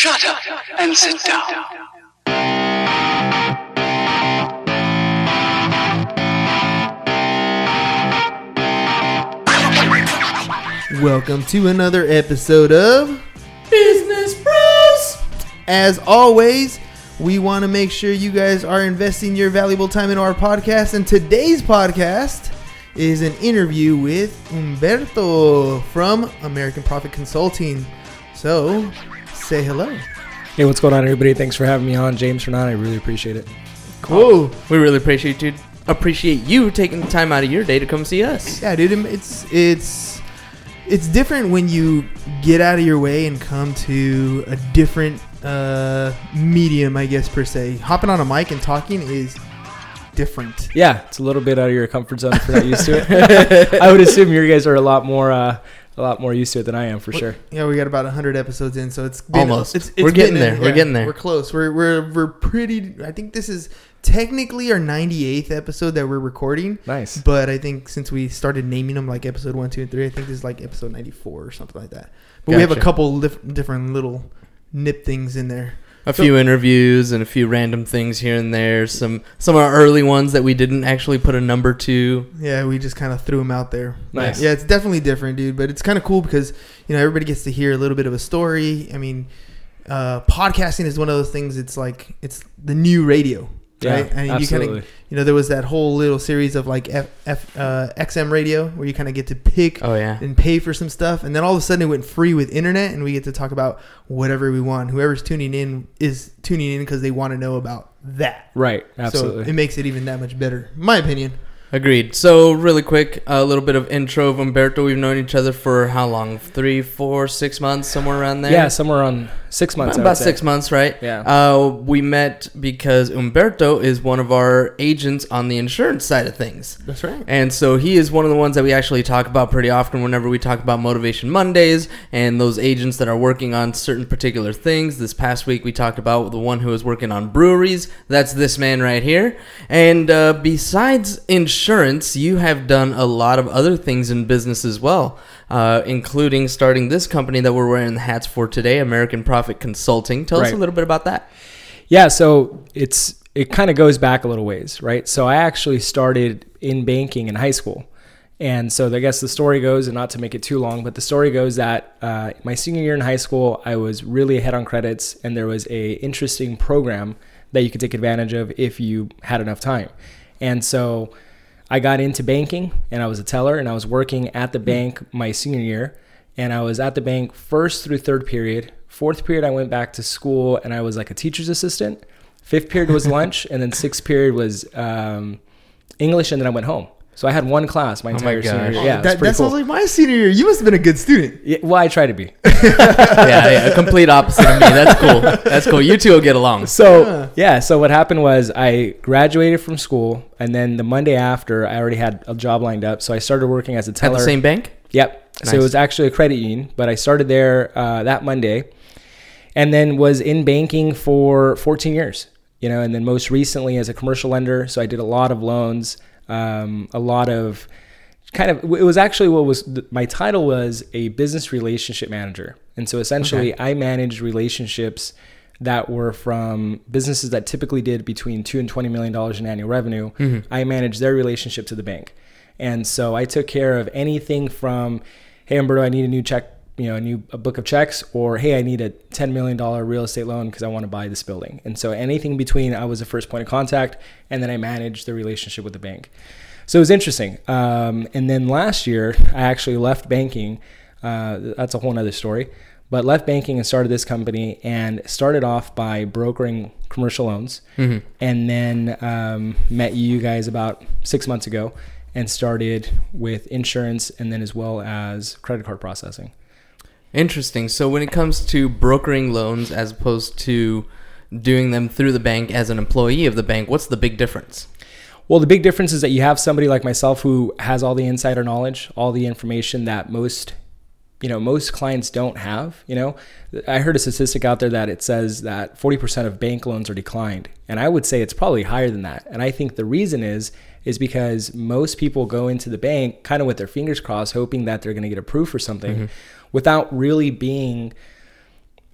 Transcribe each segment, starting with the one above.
Shut up and sit down. Welcome to another episode of Business Bros. As always, we want to make sure you guys are investing your valuable time in our podcast. And today's podcast is an interview with Umberto from American Profit Consulting. So, say hello. Hey, what's going on, everybody? Thanks for having me on, James Fernand. I really appreciate it. Cool. We really appreciate you appreciate you taking the time out of your day to come see us. Yeah, dude, it's it's it's different when you get out of your way and come to a different uh, medium, I guess per se. Hopping on a mic and talking is different. Yeah, it's a little bit out of your comfort zone if you're not used to it. I would assume you guys are a lot more, uh, a lot more used to it than I am for sure. Yeah, we got about hundred episodes in, so it's been, Almost. It's, We're getting been- there. We're getting there. We're close. We're we're we're pretty. I think this is technically our ninety eighth episode that we're recording. Nice. But I think since we started naming them like episode one, two, and three, I think this is like episode ninety four or something like that. But we have a couple lif- different little nip things in there. A So- few interviews and a few random things here and there. Some some of our early ones that we didn't actually put a number to. Yeah, we just kind of threw them out there. Nice. Yeah, it's definitely different, dude. But it's kind of cool because you know everybody gets to hear a little bit of a story. I mean, uh, podcasting is one of those things. It's like it's the new radio, Yeah, right? I mean, you absolutely. kind of you know there was that whole little series of like F, F uh, XM radio where you kind of get to pick Oh yeah. and pay for some stuff, and then all of a sudden it went free with internet, and we get to talk about whatever we want. Whoever's tuning in is tuning in because they want to know about that. right. So Absolutely. it makes it even that much better, in my opinion. Agreed. So really quick, a little bit of intro of Umberto. We've known each other for how long? Three, four, six months, somewhere around there. yeah, somewhere on six months. About say. six months, right? Yeah. Uh, we met because Umberto is one of our agents on the insurance side of things. That's right. And so he is one of the ones that we actually talk about pretty often whenever we talk about Motivation Mondays and those agents that are working on certain particular things. This past week we talked about the one who is working on breweries. That's this man right here. And uh, besides insurance, you have done a lot of other things in business as well, uh, including starting this company that we're wearing the hats for today, American Profit Consulting. Tell us a little bit about that. Yeah, so it's it kind of goes back a little ways, right? So I actually started in banking in high school. And so I guess the story goes, and not to make it too long, but the story goes that uh, my senior year in high school, I was really ahead on credits, and there was a interesting program that you could take advantage of if you had enough time. And so I got into banking, and I was a teller, and I was working at the bank my senior year, and I was at the bank first through third period. Fourth period, I went back to school, and I was like a teacher's assistant. Fifth period was lunch, and then sixth period was um, English, and then I went home. So I had one class my my entire senior year. Yeah, that, it's pretty that cool. sounds like my senior year. You must have been a good student. Yeah, well, I try to be. yeah, yeah, complete opposite of me. That's cool. That's cool. You two will get along. So yeah, so what happened was I graduated from school, and then the Monday after, I already had a job lined up. So I started working as a teller. At the same bank? Yep. So it was actually a credit union, but I started there uh, that Monday, and then was in banking for 14 years. You know, and then most recently as a commercial lender. So I did a lot of loans, um, a lot of kind of. It was actually what was my title was a business relationship manager, and so essentially I managed relationships that were from businesses that typically did between two and twenty million dollars in annual revenue. I managed their relationship to the bank, and so I took care of anything from, hey Umberto, I need a new check, you know, a new a book of checks, or hey, I need a ten million dollar real estate loan because I want to buy this building. And so anything between, I was the first point of contact, and then I managed the relationship with the bank. So it was interesting. Um, and then last year, I actually left banking. Uh, that's a whole nother story. But left banking and started this company and started off by brokering commercial loans. And then um, met you guys about six months ago and started with insurance and then as well as credit card processing. Interesting. So when it comes to brokering loans as opposed to doing them through the bank as an employee of the bank, what's the big difference? Well, the big difference is that you have somebody like myself who has all the insider knowledge, all the information that most, you know, most clients don't have. You know, I heard a statistic out there that it says that 40% of bank loans are declined, and I would say it's probably higher than that. And I think the reason is is because most people go into the bank kind of with their fingers crossed, hoping that they're going to get approved for something, mm-hmm. Without really being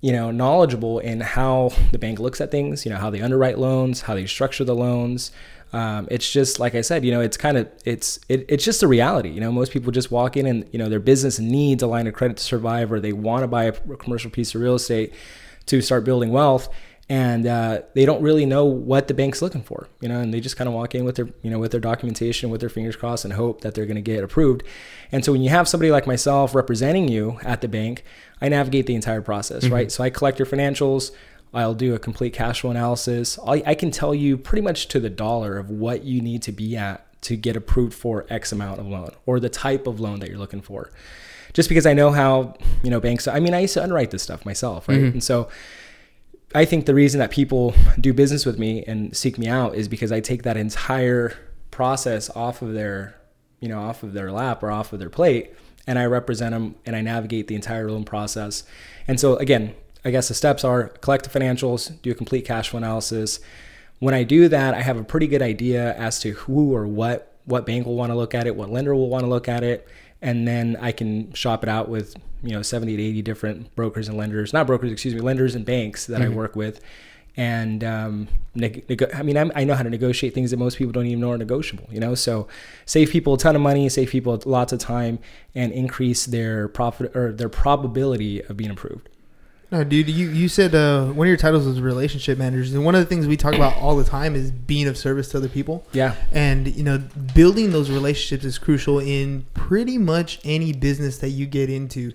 you know, knowledgeable in how the bank looks at things, you know, how they underwrite loans, how they structure the loans. Um, it's just like I said, you know, it's kind of it's it, it's just a reality. You know, most people just walk in and you know their business needs a line of credit to survive, or they want to buy a commercial piece of real estate to start building wealth, and uh, they don't really know what the bank's looking for. You know, and they just kind of walk in with their you know with their documentation, with their fingers crossed, and hope that they're going to get approved. And so when you have somebody like myself representing you at the bank, I navigate the entire process, right? So I collect your financials. I'll do a complete cash flow analysis. I, I can tell you pretty much to the dollar of what you need to be at to get approved for X amount of loan or the type of loan that you're looking for. Just because I know how, you know, banks, I mean, I used to underwrite this stuff myself, right? And so I think the reason that people do business with me and seek me out is because I take that entire process off of their, you know, off of their lap or off of their plate and I represent them and I navigate the entire loan process. And so again, I guess the steps are collect the financials, do a complete cash flow analysis. When I do that, I have a pretty good idea as to who or what what bank will want to look at it, what lender will want to look at it, and then I can shop it out with you know 70 to 80 different brokers and lenders, not brokers, excuse me, lenders and banks that I work with. And um, neg- neg- I mean, I'm, I know how to negotiate things that most people don't even know are negotiable. You know, so save people a ton of money, save people lots of time, and increase their profit or their probability of being approved. No, dude, you, you said uh, one of your titles was relationship managers, and one of the things we talk about all the time is being of service to other people. Yeah. And you know, building those relationships is crucial in pretty much any business that you get into.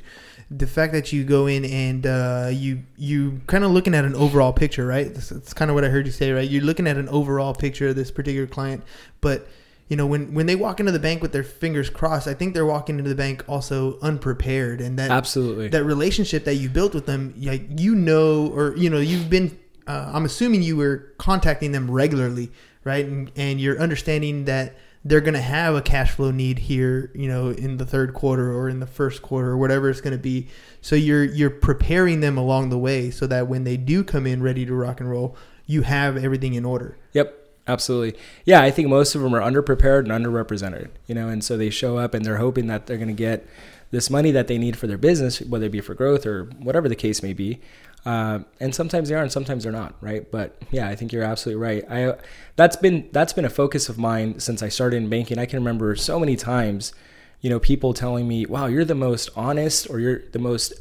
The fact that you go in and uh, you you kind of looking at an overall picture, right? That's, that's kind of what I heard you say, right? You're looking at an overall picture of this particular client, but you know when when they walk into the bank with their fingers crossed, I think they're walking into the bank also unprepared, and that Absolutely. that relationship that you built with them, like you know, or you know, you've been. Uh, I'm assuming you were contacting them regularly, right? And, and you're understanding that they're going to have a cash flow need here, you know, in the third quarter or in the first quarter or whatever it's going to be. So you're you're preparing them along the way so that when they do come in ready to rock and roll, you have everything in order. Yep, absolutely. Yeah, I think most of them are underprepared and underrepresented, you know, and so they show up and they're hoping that they're going to get this money that they need for their business, whether it be for growth or whatever the case may be. Uh, and sometimes they are, and sometimes they're not, right? But yeah, I think you're absolutely right. I that's been that's been a focus of mine since I started in banking. I can remember so many times, you know, people telling me, "Wow, you're the most honest," or "You're the most."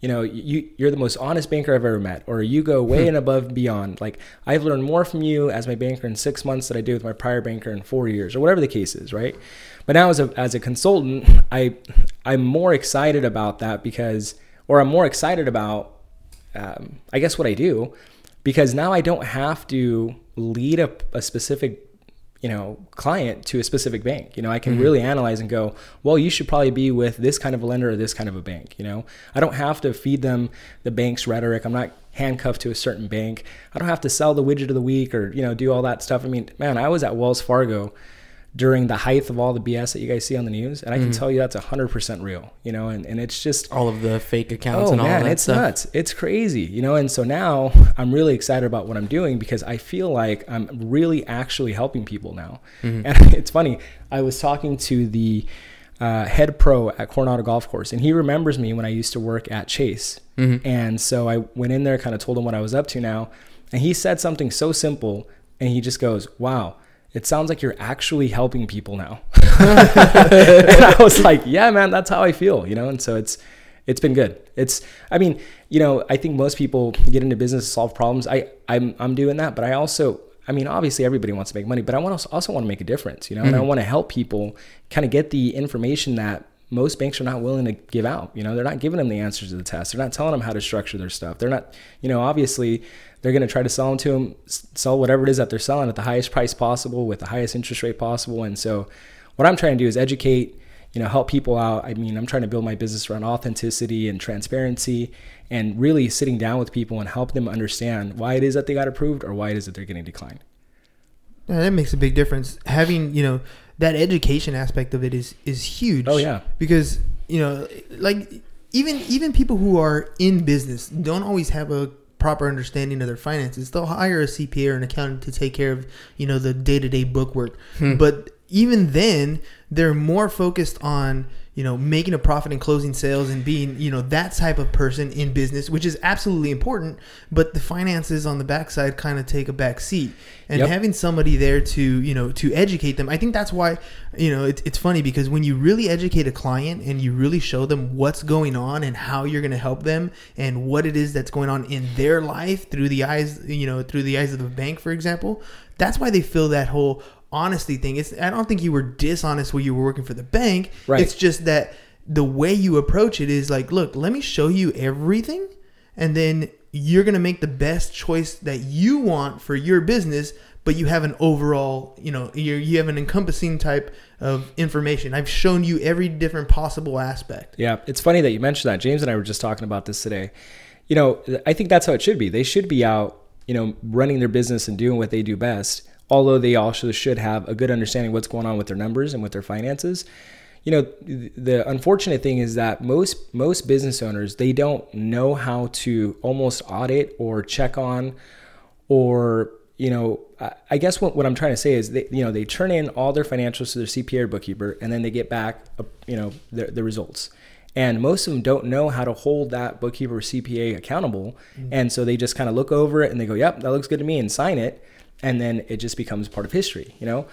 You know you you're the most honest banker I've ever met or you go way and above and beyond. Like I've learned more from you as my banker in 6 months than I did with my prior banker in 4 years or whatever the case is right? But now as a as a consultant I I'm more excited about that because or I'm more excited about um, I guess what I do because now I don't have to lead a, a specific you know client to a specific bank. You know i can mm-hmm. really analyze and go well you should probably be with this kind of a lender or this kind of a bank you know? I don't have to feed them the bank's rhetoric. I'm not handcuffed to a certain bank. I don't have to sell the widget of the week or you know do all that stuff. I mean man i was at wells fargo during the height of all the bs that you guys see on the news and i can tell you that's 100% real you know and, and it's just All of the fake accounts Oh and all man, that it's stuff. nuts. It's crazy, you know. And so now I'm really excited about what I'm doing because I feel like I'm really actually helping people now. Mm-hmm. And it's funny. I was talking to the uh, head pro at Coronado Golf Course, and he remembers me when I used to work at Chase. Mm-hmm. And so I went in there, kind of told him what I was up to now, and he said something so simple, and he just goes, "Wow." It sounds like you're actually helping people now. and I was like, yeah, man, that's how I feel, you know? And so it's, it's been good. It's, I mean, you know, I think most people get into business to solve problems. I, I'm, I'm doing that, but I also, I mean, obviously everybody wants to make money, but I want to also want to make a difference, you know, and I mm-hmm. want to help people kind of get the information that most banks are not willing to give out. You know, they're not giving them the answers to the test. They're not telling them how to structure their stuff. They're not, you know, obviously they're going to try to sell them to them, sell whatever it is that they're selling at the highest price possible with the highest interest rate possible. And so what I'm trying to do is educate, you know, help people out. I mean, I'm trying to build my business around authenticity and transparency and really sitting down with people and help them understand why it is that they got approved or why it is that they're getting declined. Yeah, that makes a big difference. Having you know that education aspect of it is is huge. Oh, yeah. because you know, like even even people who are in business don't always have a proper understanding of their finances. They'll hire a CPA or an accountant to take care of you know the day to day book work, hmm. but even then they're more focused on you know, making a profit and closing sales and being, you know, that type of person in business, which is absolutely important. But the finances on the backside kind of take a back seat. And Yep. having somebody there to, you know, to educate them, I think that's why, you know, it, it's funny because when you really educate a client and you really show them what's going on and how you're going to help them and what it is that's going on in their life through the eyes, you know, through the eyes of the bank, for example, that's why they feel that whole honesty thing. It's I don't think you were dishonest when you were working for the bank. Right. It's just that the way you approach it is like, look, let me show you everything, and then you're gonna make the best choice that you want for your business. But you have an overall, you know, you you have an encompassing type of information. I've shown you every different possible aspect. Yeah, it's funny that you mentioned that. James and I were just talking about this today. You know, I think that's how it should be. They should be out, you know, running their business and doing what they do best. Although they also should have a good understanding of what's going on with their numbers and with their finances. You know, the unfortunate thing is that most most business owners they don't know how to almost audit or check on or you know I- guess what, what i'm trying to say is they, you know they turn in all their financials to their cpa or bookkeeper and then they get back you know the, the results. And most of them don't know how to hold that bookkeeper or cpa accountable. Mm-hmm. And so they just kind of look over it and they go yep that looks good to me and sign it and then it just becomes part of history you know?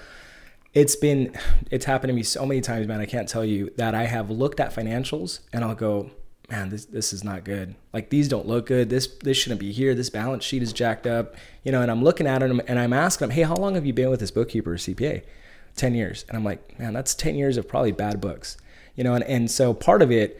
It's been it's happened to me so many times man i can't tell you that i have looked at financials and i'll go man this this is not good. Like these don't look good. This this shouldn't be here. This balance sheet is jacked up you know and i'm looking at them and i'm asking them hey how long have you been with this bookkeeper or cpa 10 years. And i'm like man that's 10 years of probably bad books you know? And, and so part of it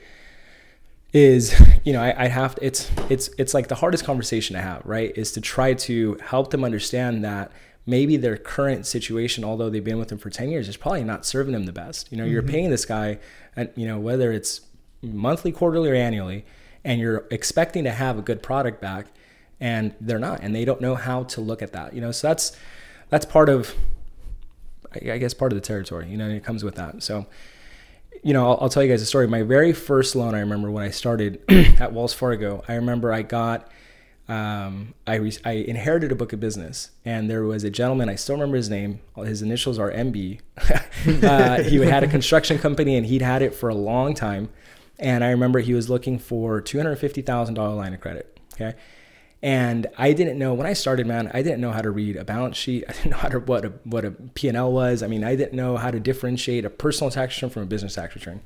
is you know I, I have to, it's it's it's like the hardest conversation to have right? Is to try to help them understand that maybe their current situation although they've been with them for 10 years is probably not serving them the best. You know you're mm-hmm. paying this guy and you know whether it's monthly quarterly or annually and you're expecting to have a good product back and they're not and they don't know how to look at that you know? So that's that's part of I I guess part of the territory you know and it comes with that. So you know, I'll, I'll tell you guys a story. My very first loan, I remember when I started at Wells Fargo. I remember I got, um, I re- I inherited a book of business, and there was a gentleman. I still remember his name. His initials are MB. uh, he had a construction company, and he'd had it for a long time. And I remember he was looking for two hundred fifty thousand dollar line of credit. Okay. And I didn't know when I started, man. I didn't know how to read a balance sheet. I didn't know how to what a what a P and L was. I mean, I didn't know how to differentiate a personal tax return from a business tax return.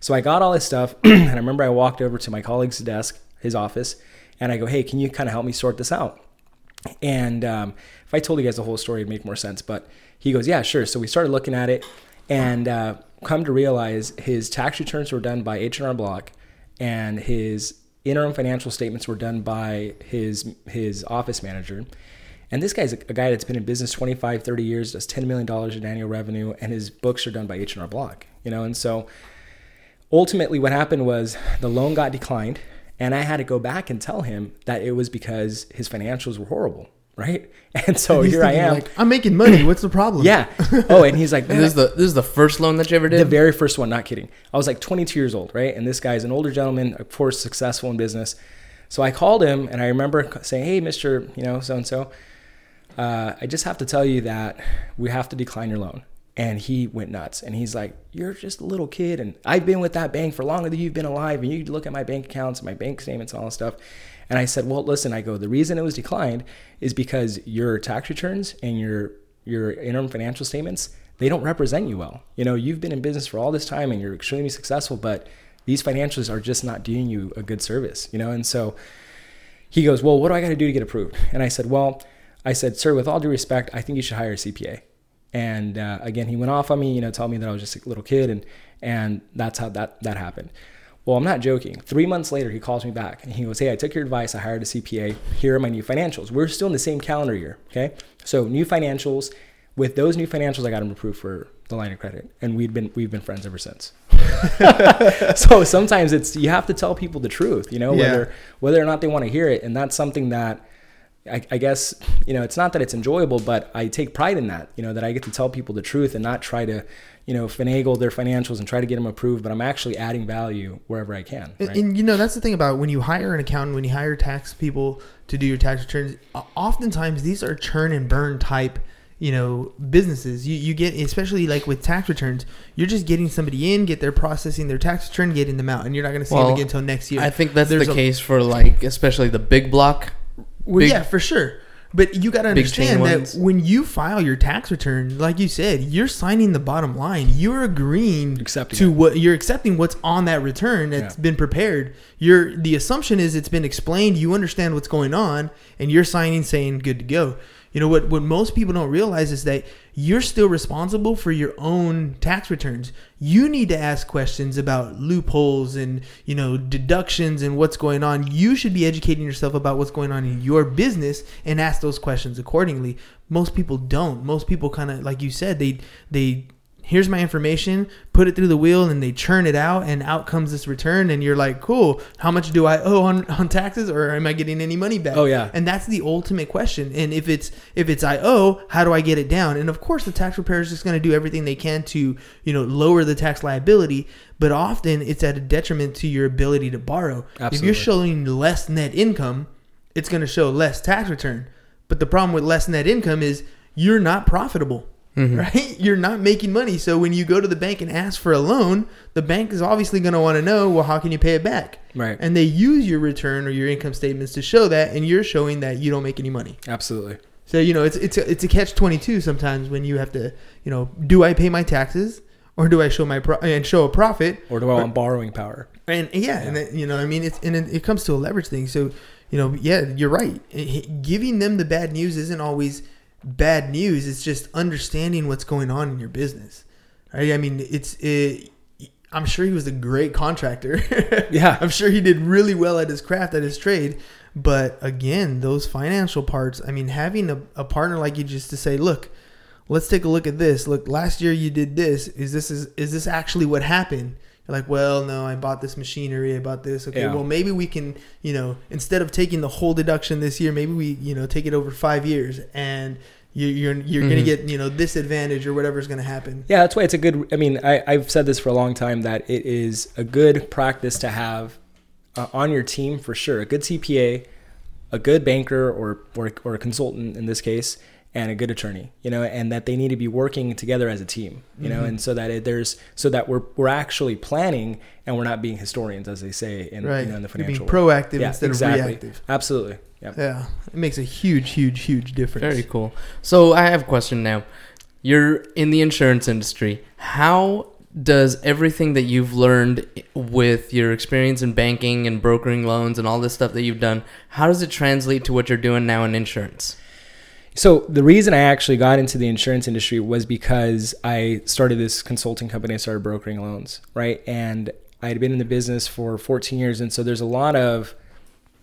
So I got all this stuff, and I remember I walked over to my colleague's desk, his office, and I go, "Hey, can you kind of help me sort this out?" And um, if I told you guys the whole story, it'd make more sense. But he goes, "Yeah, sure." So we started looking at it, and uh, come to realize his tax returns were done by H and R Block, and his interim financial statements were done by his his office manager. And this guy's a, a guy that's been in business 25, 30 years, does $10 million in annual revenue, and his books are done by H&R Block, you know? And so ultimately what happened was the loan got declined, and I had to go back and tell him that it was because his financials were horrible, right? And so He's here I am. Like, I'm making money. What's the problem? yeah. Oh, and he's like, And this is the this is the first loan that you ever did. the very first one, not kidding. I was like 22 years old, right? And this guy's an older gentleman, of course, successful in business. So I called him and I remember saying, Hey, Mr. You know, so and so, uh, I just have to tell you that we have to decline your loan. And he went nuts. And he's like, You're just a little kid. And I've been with that bank for longer than you've been alive. And you look at my bank accounts and my bank statements and all this stuff. And I said, Well, listen, I go, the reason it was declined is because your tax returns and your your interim financial statements, they don't represent you well. You know, you've been in business for all this time and you're extremely successful, but these financials are just not doing you a good service, you know? And so he goes, Well, what do I got to do to get approved? And I said, Well, I said, Sir, with all due respect, I think you should hire a CPA. And uh, again, he went off on me, you know, telling me that I was just a little kid, and and that's how that that happened. Well, I'm not joking. Three months later, he calls me back and he goes, Hey, I took your advice. I hired a CPA. Here are my new financials. We're still in the same calendar year. Okay. So, new financials. With those new financials, I got him approved for the line of credit. And we've been we've been friends ever since. so sometimes it's you have to tell people the truth, you know, Yeah. whether whether or not they want to hear it. And that's something that I, I guess you know it's not that it's enjoyable, but I take pride in that. You know that I get to tell people the truth and not try to, you know, finagle their financials and try to get them approved. But I'm actually adding value wherever I can. And, right? and you know that's the thing about when you hire an accountant, when you hire tax people to do your tax returns. Oftentimes these are churn and burn type, you know businesses you, you get especially like with tax returns you're just getting somebody in get their processing their tax return getting them out and you're not going to see Well, them again until next year I think that's There's the a- case for like especially the big block. well, big- yeah for sure but you got to understand that ones. when you file your tax return like you said you're signing the bottom line you're agreeing Accepting to it. what you're accepting what's on that return that's Yeah. been prepared you're the assumption is it's been explained you understand what's going on and you're signing saying good to go you know what what most people don't realize is that you're still responsible for your own tax returns. You need to ask questions about loopholes and you know deductions and what's going on. You should be educating yourself about what's going on in your business and ask those questions accordingly. Most people don't. Most people kind of like you said they they here's my information, put it through the wheel, and they churn it out, and out comes this return, and you're like, cool, how much do I owe on, on taxes, or am I getting any money back? Oh, yeah. and that's the ultimate question. And if it's if it's I owe, how do I get it down? And of course, the tax preparer is just going to do everything they can to you know lower the tax liability, but often it's at a detriment to your ability to borrow. Absolutely. If you're showing less net income, it's going to show less tax return. But the problem with less net income is you're not profitable, Mm-hmm. right? You're not making money. So when you go to the bank and ask for a loan, the bank is obviously going to want to know, well, how can you pay it back? Right. And they use your return or your income statements to show that, and you're showing that you don't make any money. Absolutely. So you know, it's it's a, it's a catch twenty two sometimes when you have to, you know, do I pay my taxes or do I show my pro- and show a profit Or do I want borrowing power? and yeah, and that, you know, I mean, it's and it, it comes to a leverage thing. So, you know, yeah, you're right. Giving them the bad news isn't always bad news. It's just understanding what's going on in your business. Right? I mean, it's it, I'm sure he was a great contractor. Yeah. I'm sure he did really well at his craft, at his trade. But again, those financial parts. I mean, having a, a partner like you just to say, look, let's take a look at this. Look, last year you did this. Is this is is this actually what happened? Like, well, no, I bought this machinery. I bought this. Okay, Yeah. well, maybe we can, you know, instead of taking the whole deduction this year, maybe we, you know, take it over five years, and you, you're you're gonna Mhm. get, you know, this advantage or whatever's gonna happen. Yeah, that's why it's a good. I mean, I, I've said this for a long time that it is a good practice to have uh, on your team for sure. A good CPA, a good banker or, or or a consultant in this case, and a good attorney. You know, and that they need to be working together as a team. You know, mm-hmm. and so that it, there's so that we're we're actually planning and we're not being historians, as they say in, Right. you know, in the You're being financial. world. proactive Yeah, instead exactly. of reactive. Absolutely. Yeah. Yeah, it makes a huge, huge, huge difference. Very cool. So I have a question now. You're in the insurance industry. How does everything that you've learned with your experience in banking and brokering loans and all this stuff that you've done, how does it translate to what you're doing now in insurance? So the reason I actually got into the insurance industry was because I started this consulting company. I started brokering loans, right? And I had been in the business for 14 years, and so there's a lot of,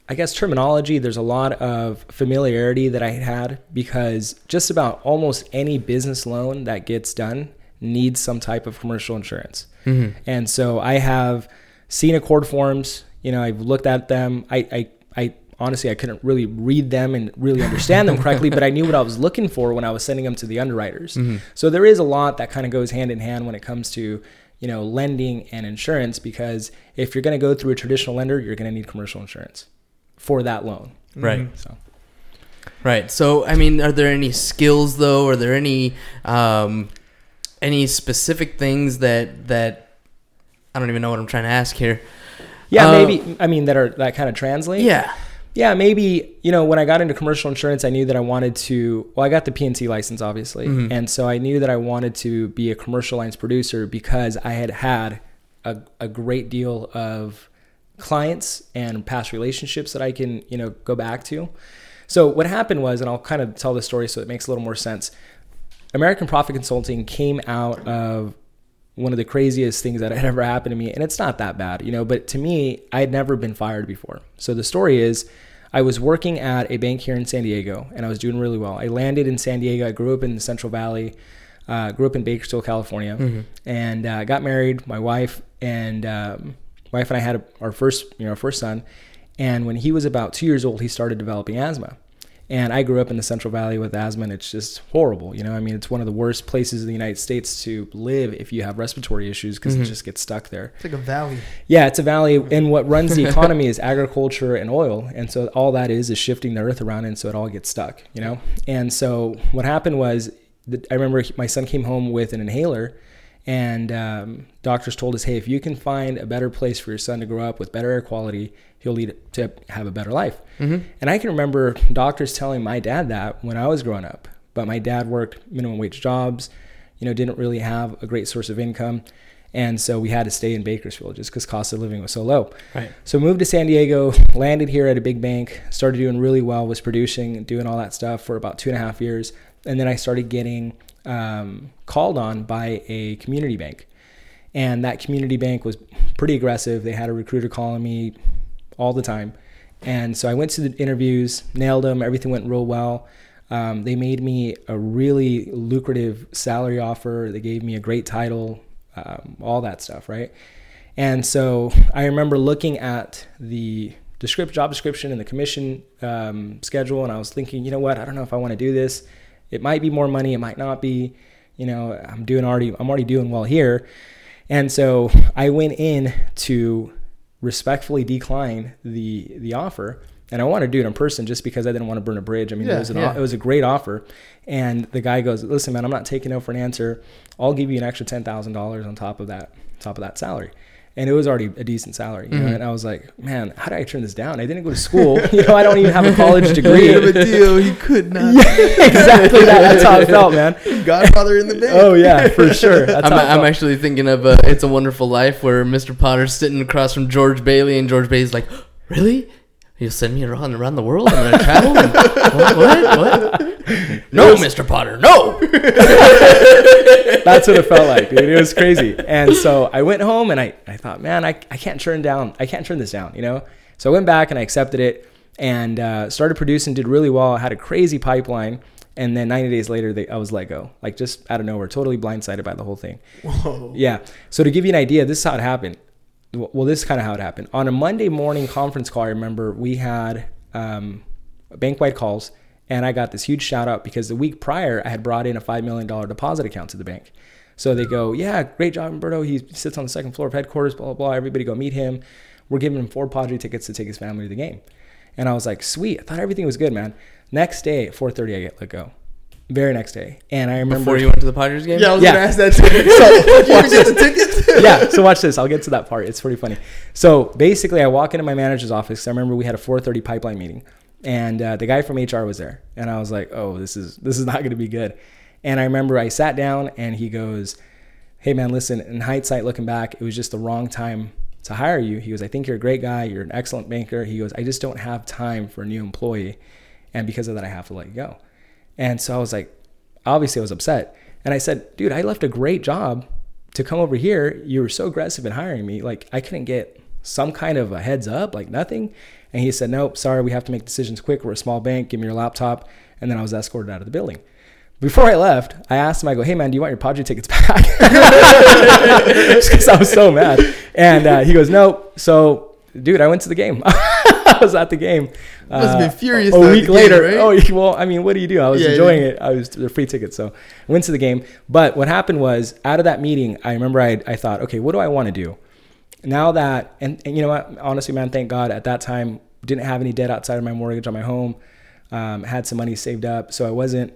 I guess, terminology. There's a lot of familiarity that I had had because just about almost any business loan that gets done needs some type of commercial insurance. Mm-hmm. And so I have seen ACORD forms. You know, I've looked at them. I, I, I honestly, I couldn't really read them and really understand them correctly, but I knew what I was looking for when I was sending them to the underwriters. So there is a lot that kind of goes hand in hand when it comes to, you know, lending and insurance, because if you're going to go through a traditional lender, you're going to need commercial insurance for that loan. Right. So Right. So, I mean, are there any skills though? Are there any um, any specific things that that I don't even know what I'm trying to ask here? yeah, Uh, maybe, I mean, that are, that kind of translate. Yeah. Yeah, maybe you know when I got into commercial insurance, I knew that I wanted to. Well, I got the P&C license, obviously, Mhm. and so I knew that I wanted to be a commercial lines producer because I had had a, a great deal of clients and past relationships that I can you know go back to. So what happened was, and I'll kind of tell the story so it makes a little more sense. American Profit Consulting came out of one of the craziest things that had ever happened to me. And it's not that bad, you know, but to me, I had never been fired before. So the story is I was working at a bank here in San Diego and I was doing really well. I landed in San Diego. I grew up in the Central Valley, uh, grew up in Bakersfield, California, and uh, got married. My wife and um, wife and I had a, our first, you know, our first son. And when he was about two years old, he started developing asthma. And I grew up in the Central Valley with asthma, and it's just horrible. You know, I mean, it's one of the worst places in the United States to live if you have respiratory issues because it mm-hmm. just gets stuck there. It's like a valley. Yeah, it's a valley, and what runs the economy is agriculture and oil, and so all that is is shifting the earth around, and so it all gets stuck. You know, and so what happened was the, I remember my son came home with an inhaler, and um, doctors told us, hey, if you can find a better place for your son to grow up with better air quality, he'll lead to have a better life. And I can remember doctors telling my dad that when I was growing up. But my dad worked minimum wage jobs, you know, didn't really have a great source of income. And so we had to stay in Bakersfield just because cost of living was so low. Right. So moved to San Diego, landed here at a big bank, started doing really well, was producing, doing all that stuff for about two and a half years. And then I started getting um, called on by a community bank. And that community bank was pretty aggressive. They had a recruiter calling me all the time. And so I went to the interviews, nailed them, everything went real well. Um, they made me a really lucrative salary offer. They gave me a great title, um, all that stuff, right? And so I remember looking at the descript, job description and the commission um, schedule, and I was thinking, you know what? I don't know if I want to do this. It might be more money. It might not be. You know, I'm doing already. I'm already doing well here, and so I went in to respectfully decline the the offer. And I wanted to do it in person just because I didn't want to burn a bridge. I mean, Yeah, it was an, yeah. it was a great offer. And the guy goes, "Listen, man, I'm not taking no for an answer. I'll give you an extra ten thousand dollars on top of that top of that salary." And it was already a decent salary, you know. And I was like, "Man, how did I turn this down? I didn't go to school. you know, I don't even have a college degree." Big of a deal. He could not. exactly that. That's how it felt, man. Godfather in the bank. Oh yeah, for sure. That's I'm, how I'm actually thinking of uh, It's a Wonderful Life where Mr. Potter's sitting across from George Bailey, and George Bailey's like, Really? You'll send me around around the world? I'm going to travel? And- what? What? what? No, Mr. Potter, no! That's what it felt like, dude. It was crazy. And so I went home and I, I thought, man, I, I can't turn down, I can't turn this down, you know? So I went back and I accepted it and uh, started producing, did really well. I had a crazy pipeline. And then 90 days later, they, I was let go, like just out of nowhere, totally blindsided by the whole thing. Whoa. Yeah. So to give you an idea, this is how it happened. Well, this is kind of how it happened. On a Monday morning conference call, I remember we had um, bank wide calls, and I got this huge shout out because the week prior I had brought in a $5 million deposit account to the bank. So they go, Yeah, great job, Umberto. He sits on the second floor of headquarters, blah, blah, blah. Everybody go meet him. We're giving him four Padre tickets to take his family to the game. And I was like, Sweet. I thought everything was good, man. Next day at 4:30, I get let go. Very next day, and I remember Before you went to the Padres game? Yeah, I was Yeah. gonna ask that too. So, didn't get the tickets? yeah. So watch this. I'll get to that part. It's pretty funny. So basically, I walk into my manager's office. I remember we had a 4:30 pipeline meeting, and uh, the guy from HR was there, and I was like, "Oh, this is this is not going to be good." And I remember I sat down, and he goes, "Hey, man, listen. In hindsight, looking back, it was just the wrong time." To hire you, he goes. I think you're a great guy. You're an excellent banker. He goes. I just don't have time for a new employee, and because of that, I have to let you go. And so I was like, obviously I was upset. And I said, dude, I left a great job to come over here. You were so aggressive in hiring me. Like I couldn't get some kind of a heads up, like nothing. And he said, nope, sorry, we have to make decisions quick. We're a small bank. Give me your laptop. And then I was escorted out of the building. Before I left, I asked him, I go, hey man, do you want your Padre tickets back? Because I was so mad. And uh, he goes, nope. So, dude, I went to the game. I was at the game. Must have been Uh, furious A at week game, later. right? Oh, well, I mean, what do you do? I was Yeah, enjoying yeah. it. I was the free ticket, so went to the game. But what happened was, out of that meeting, I remember I, I thought, okay, what do I want to do? Now that, and, and you know what, honestly, man, thank God at that time, didn't have any debt outside of my mortgage on my home, um, had some money saved up, so I wasn't,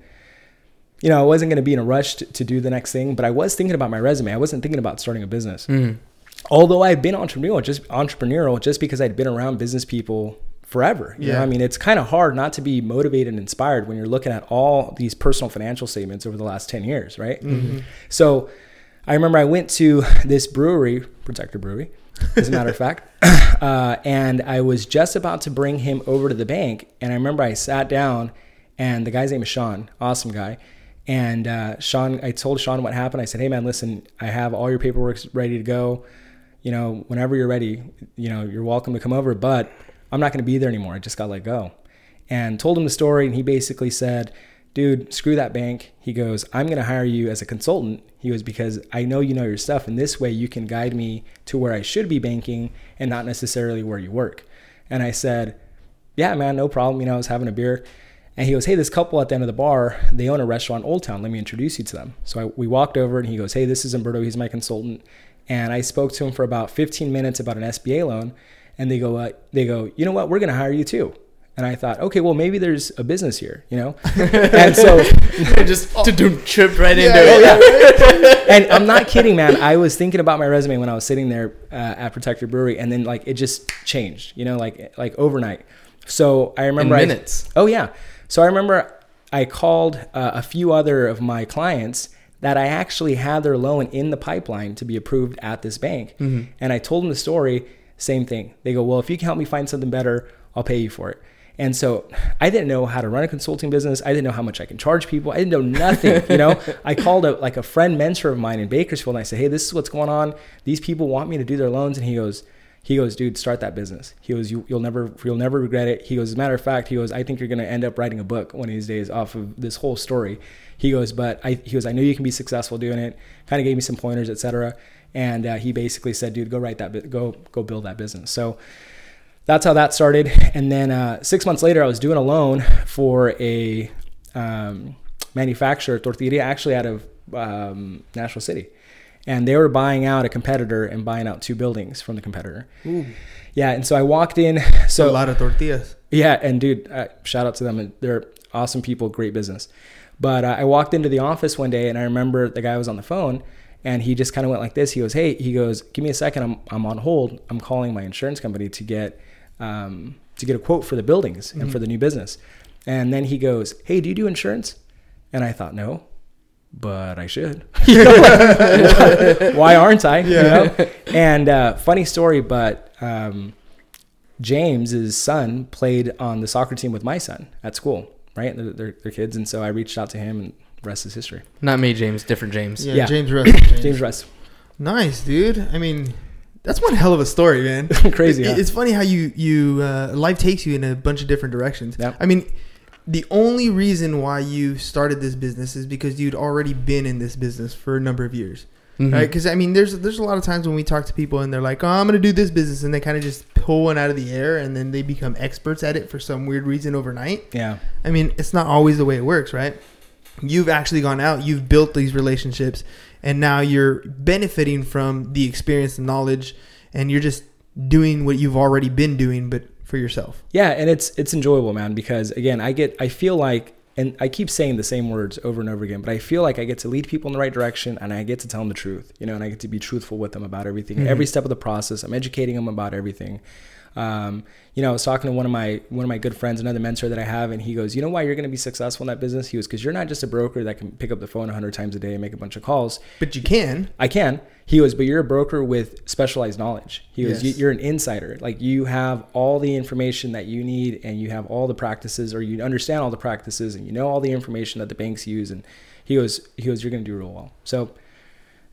you know, I wasn't going to be in a rush to, to do the next thing, but I was thinking about my resume. I wasn't thinking about starting a business. Although I've been entrepreneurial, just entrepreneurial, just because I'd been around business people forever. You know, I mean, it's kind of hard not to be motivated and inspired when you're looking at all these personal financial statements over the last 10 years, right? So I remember I went to this brewery, Protector Brewery, as a matter of fact, uh, and I was just about to bring him over to the bank. And I remember I sat down, and the guy's name is Sean, awesome guy. And uh, Sean, I told Sean what happened. I said, "Hey man, listen, I have all your paperwork ready to go. You know, whenever you're ready, you know, you're welcome to come over. But I'm not going to be there anymore. I just got let go." And told him the story, and he basically said, "Dude, screw that bank." He goes, "I'm going to hire you as a consultant." He goes, "Because I know you know your stuff, and this way you can guide me to where I should be banking, and not necessarily where you work." And I said, yeah, man, no problem. You know, I was having a beer. And he goes, hey, this couple at the end of the bar, they own a restaurant, Old Town. Let me introduce you to them. So I, we walked over and he goes, hey, this is Umberto. He's my consultant. And I spoke to him for about 15 minutes about an SBA loan. And they go, uh, they go, you know what? We're going to hire you too. And I thought, okay, well, maybe there's a business here, you know? and so, just to do tripped right into Yeah, it. yeah. and I'm not kidding, man. I was thinking about my resume when I was sitting there uh, at Protector Brewery, and then like it just changed, you know, like like overnight. So I remember I- minutes. oh yeah. So I remember I called uh, a few other of my clients that I actually had their loan in the pipeline to be approved at this bank, mm-hmm. and I told them the story. Same thing. They go, well, if you can help me find something better, I'll pay you for it. And so I didn't know how to run a consulting business. I didn't know how much I can charge people. I didn't know nothing. You know, I called a like a friend mentor of mine in Bakersfield, and I said, "Hey, this is what's going on. These people want me to do their loans." And he goes, "He goes, dude, start that business." He goes, you, "You'll never, you'll never regret it." He goes, "As a matter of fact, he goes, I think you're going to end up writing a book one of these days off of this whole story." He goes, "But I," he goes, "I know you can be successful doing it." Kind of gave me some pointers, etc. And uh, he basically said, "Dude, go write that, go go build that business." So that's how that started. And then uh, six months later, I was doing a loan for a um, manufacturer, Tortilla, actually out of um, National City. And they were buying out a competitor and buying out two buildings from the competitor. Yeah, and so I walked in. So a lot of tortillas. yeah, and dude, uh, shout out to them. They're awesome people, great business. But uh, I walked into the office one day, and I remember the guy was on the phone, and he just kind of went like this. He goes, "Hey," he goes, "Give me a second. I'm I'm on hold. I'm calling my insurance company to get um, to get a quote for the buildings and for the new business." And then he goes, "Hey, do you do insurance?" And I thought, "No." But I should. You know, like, why aren't I? You know? And uh, funny story, but um, James's son played on the soccer team with my son at school, right? They're, they're, they're kids, and so I reached out to him, and the rest is history. Not me, James. Different James. Yeah, Yeah. James Russell. James. James Russ, Nice, dude. I mean, that's one hell of a story, man. crazy. It- Huh? It's funny how you you uh, life takes you in a bunch of different directions. Yep. I mean, the only reason why you started this business is because you'd already been in this business for a number of years, Mhm. right? Because I mean, there's there's a lot of times when we talk to people and they're like, "Oh, I'm gonna do this business," and they kind of just pull one out of the air and then they become experts at it for some weird reason overnight. yeah, I mean, it's not always the way it works, right? You've actually gone out, you've built these relationships, and now you're benefiting from the experience and knowledge, and you're just doing what you've already been doing, but for yourself. yeah, and it's it's enjoyable, man. Because again, I get, I feel like, and I keep saying the same words over and over again, but I feel like I get to lead people in the right direction, and I get to tell them the truth, you know, and I get to be truthful with them about everything, mm-hmm. every step of the process. I'm educating them about everything. Um, you know, I was talking to one of my one of my good friends, another mentor that I have, and he goes, "You know why you're going to be successful in that business?" He was "Because you're not just a broker that can pick up the phone 100 times a day and make a bunch of calls. But you can. I can." He was, "But you're a broker with specialized knowledge." He goes, Yes. "You- "You're an insider. Like you have all the information that you need, and you have all the practices, or you understand all the practices, and you know all the information that the banks use." And he goes, "He goes, you're going to do real well." So,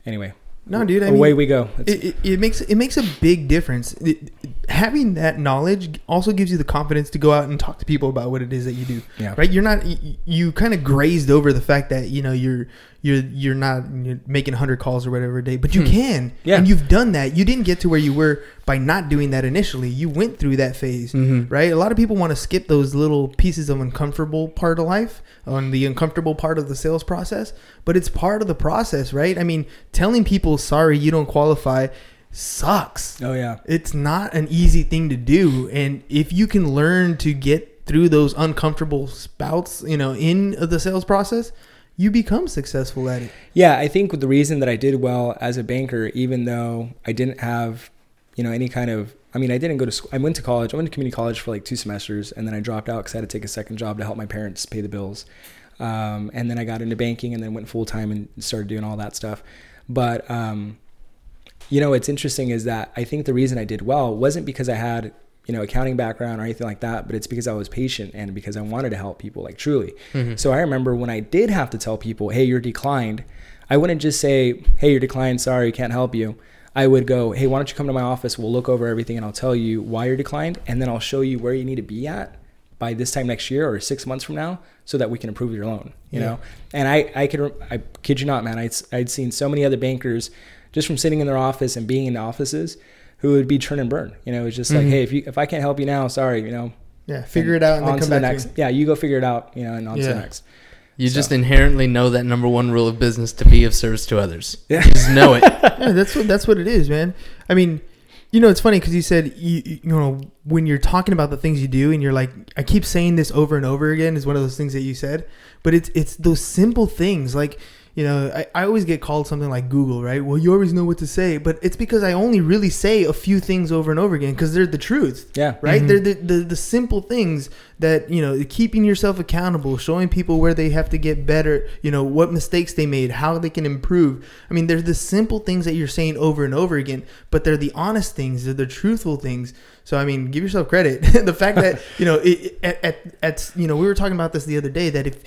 anyway, No, dude. I away mean, we go. It, it, it makes it makes a big difference. It- having that knowledge also gives you the confidence to go out and talk to people about what it is that you do. Yeah. Right? You're not you, you kind of grazed over the fact that you know you're you're you're not you're making 100 calls or whatever a day, but you Hmm. can. Yeah. And you've done that. You didn't get to where you were by not doing that initially. You went through that phase. Mhm. Right? A lot of people want to skip those little pieces of uncomfortable part of life on the uncomfortable part of the sales process, but it's part of the process, right? I mean, telling people sorry you don't qualify sucks. oh yeah. It's not an easy thing to do, and if you can learn to get through those uncomfortable spouts, you know, in the sales process, you become successful at it. Yeah, I think the reason that I did well as a banker, even though I didn't have, you know, any kind of, I mean, I didn't go to school. I went to college. I went to community college for like two semesters, and then I dropped out because I had to take a second job to help my parents pay the bills. Um, and then I got into banking, and then went full time and started doing all that stuff. But um, you know, what's interesting is that I think the reason I did well wasn't because I had you know accounting background or anything like that, but it's because I was patient and because I wanted to help people like truly. Mm-hmm. So I remember when I did have to tell people, "Hey, you're declined," I wouldn't just say, "Hey, you're declined. Sorry, can't help you." I would go, "Hey, why don't you come to my office? We'll look over everything and I'll tell you why you're declined, and then I'll show you where you need to be at by this time next year or six months from now, so that we can approve your loan." You Yeah. know, and I, I could, I kid you not, man. I'd, I'd seen so many other bankers just from sitting in their office and being in offices who would be turn and burn. You know, it's just like, Mhm. hey, if you, if I can't help you now, sorry, you know, Yeah, figure it out and then come to the back next. to me. Yeah, you go figure it out, you know, and on to the next. You So- just inherently know that number one rule of business to be of service to others. Yeah. You just know it. yeah, that's what that's what it is, man. I mean, You know, it's funny because you said you, you know when you're talking about the things you do, and you're like, I keep saying this over and over again is one of those things that you said, but it's it's those simple things like. You know, I, I always get called something like Google, right? Well, you always know what to say, but it's because I only really say a few things over and over again because they're the truth. Yeah. right? Mhm. They're the, the the simple things that you know, keeping yourself accountable, showing people where they have to get better. You know, what mistakes they made, how they can improve. I mean, they're the simple things that you're saying over and over again, but they're the honest things, they're the truthful things. So I mean, give yourself credit. the fact that you know, it, at, at at you know, we were talking about this the other day that if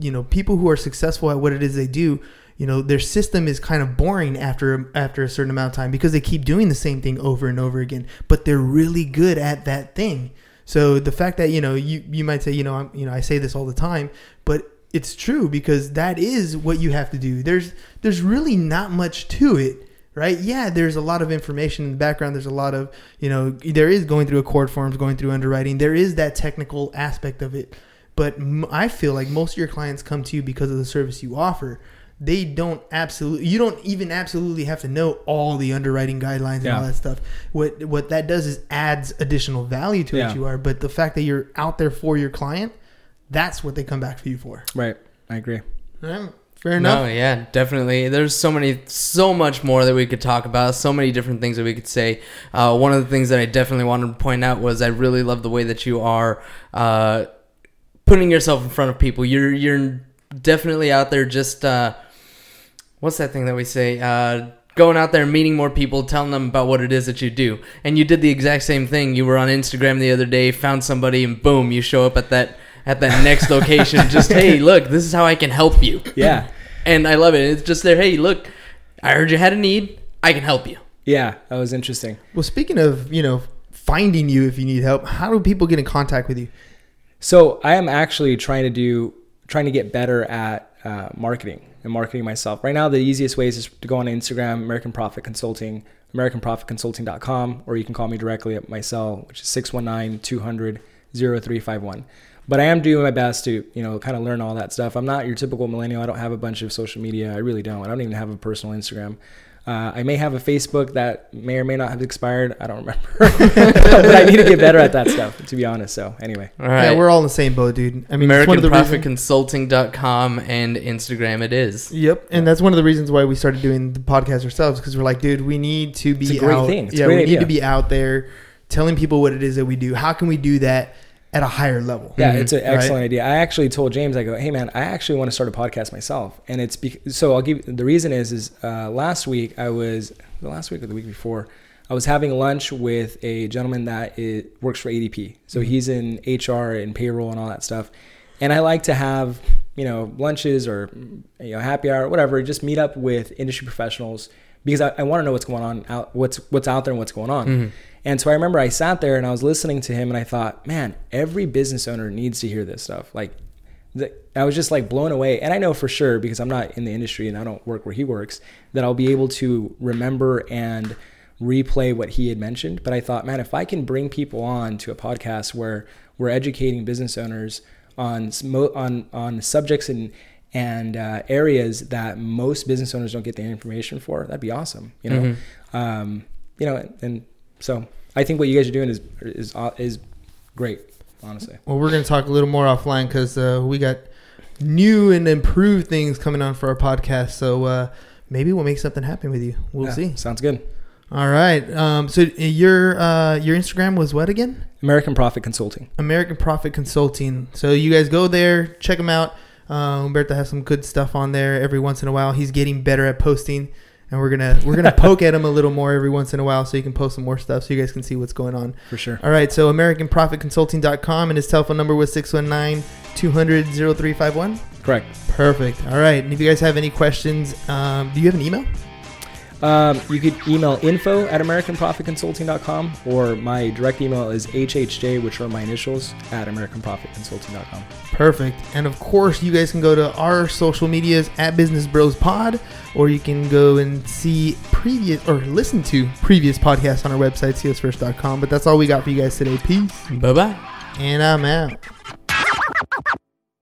you know people who are successful at what it is they do. You know their system is kind of boring after after a certain amount of time because they keep doing the same thing over and over again. But they're really good at that thing. So the fact that you know you you might say you know I'm you know I say this all the time, but it's true because that is what you have to do. There's there's really not much to it, right? Yeah, there's a lot of information in the background. There's a lot of you know there is going through ACORD forms, going through underwriting. There is that technical aspect of it, but I feel like most of your clients come to you because of the service you offer. They don't absolutely. You don't even absolutely have to know all the underwriting guidelines and all that stuff. What what that does is adds additional value to Yeah. what you are. But the fact that you're out there for your client, that's what they come back for you for. Right. I agree. Alright, Fair enough. No, yeah, definitely. There's so many, so much more that we could talk about. So many different things that we could say. Uh, one of the things that I definitely wanted to point out was I really love the way that you are uh, putting yourself in front of people. You're you're definitely out there. Just uh, what's that thing that we say? Uh, going out there, meeting more people, telling them about what it is that you do. And you did the exact same thing. You were on Instagram the other day, found somebody, and boom, you show up at that at that next location. Just hey, look, this is how I can help you Yeah. and I love it. It's just there. Hey, look, I heard you had a need. I can help you. Yeah. That was interesting. Well, speaking of you know finding you if you need help, how do people get in contact with you? So I am actually trying to do, trying to get better at uh, marketing and marketing myself. Right now, the easiest way is to go on Instagram, American Profit Consulting, AmericanProfitConsulting.com, or you can call me directly at my cell, which is 619-200-0351. But I am doing my best to, you know, kind of learn all that stuff. I'm not your typical millennial. I don't have a bunch of social media. I really don't. I don't even have a personal Instagram. Uh, I may have a Facebook that may or may not have expired. I don't remember. but I need to get better at that stuff, to be honest. So anyway. All right. Yeah, we're all in the same boat, dude. I mean, it's one of the reasons. AmericanProfitConsulting.com and Instagram it is. Yep, and that's one of the reasons why we started doing the podcast ourselves because we're like, dude, we need to be It's a great out. thing. It's a yeah, great we idea. need to be out there telling people what it is that we do. How can we do that at a higher level? Yeah, it's an Right? excellent idea. I actually told James, I go, hey man, I actually want to start a podcast myself, and it's because so I'll give the reason is is uh, last week I was the last week or the week before I was having lunch with a gentleman that is, works for ADP, so Mm-hmm. he's in HR and payroll and all that stuff, and I like to have you know lunches or you know happy hour whatever, just meet up with industry professionals because I, I want to know what's going on out what's what's out there and what's going on. Mm-hmm. And so I remember I sat there and I was listening to him and I thought, man, every business owner needs to hear this stuff. Like, the, I was just like blown away. And I know for sure because I'm not in the industry and I don't work where he works that I'll be able to remember and replay what he had mentioned. But I thought, man, if I can bring people on to a podcast where we're educating business owners on on on subjects and and uh, areas that most business owners don't get the information for, that'd be awesome. You know, um, you know, and so I think what you guys are doing is is uh, is great, honestly. Well, we're going to talk a little more offline because uh, we got new and improved things coming on for our podcast. So uh, maybe we'll make something happen with you. We'll Yeah, see. Sounds good. All right. Um, so your uh, your Instagram was what again? American Profit Consulting. American Profit Consulting. So you guys go there, check him out. Uh, Umberto has some good stuff on there every once in a while. He's getting better at posting, and we're gonna we're gonna poke at him a little more every once in a while so you can post some more stuff so you guys can see what's going on. For sure. All right. So AmericanProfitConsulting.com and his telephone number was 619-200-0351. Correct. Perfect. All right. And if you guys have any questions, um, do you have an email? Um, you could email info at AmericanProfitConsulting.com or my direct email is HHJ, which are my initials, at AmericanProfitConsulting.com. Perfect. And of course, you guys can go to our social medias at Business Bros Pod, or you can go and see previous or listen to previous podcasts on our website, csfirst.com. But that's all we got for you guys today. Peace. Bye bye. And I'm out.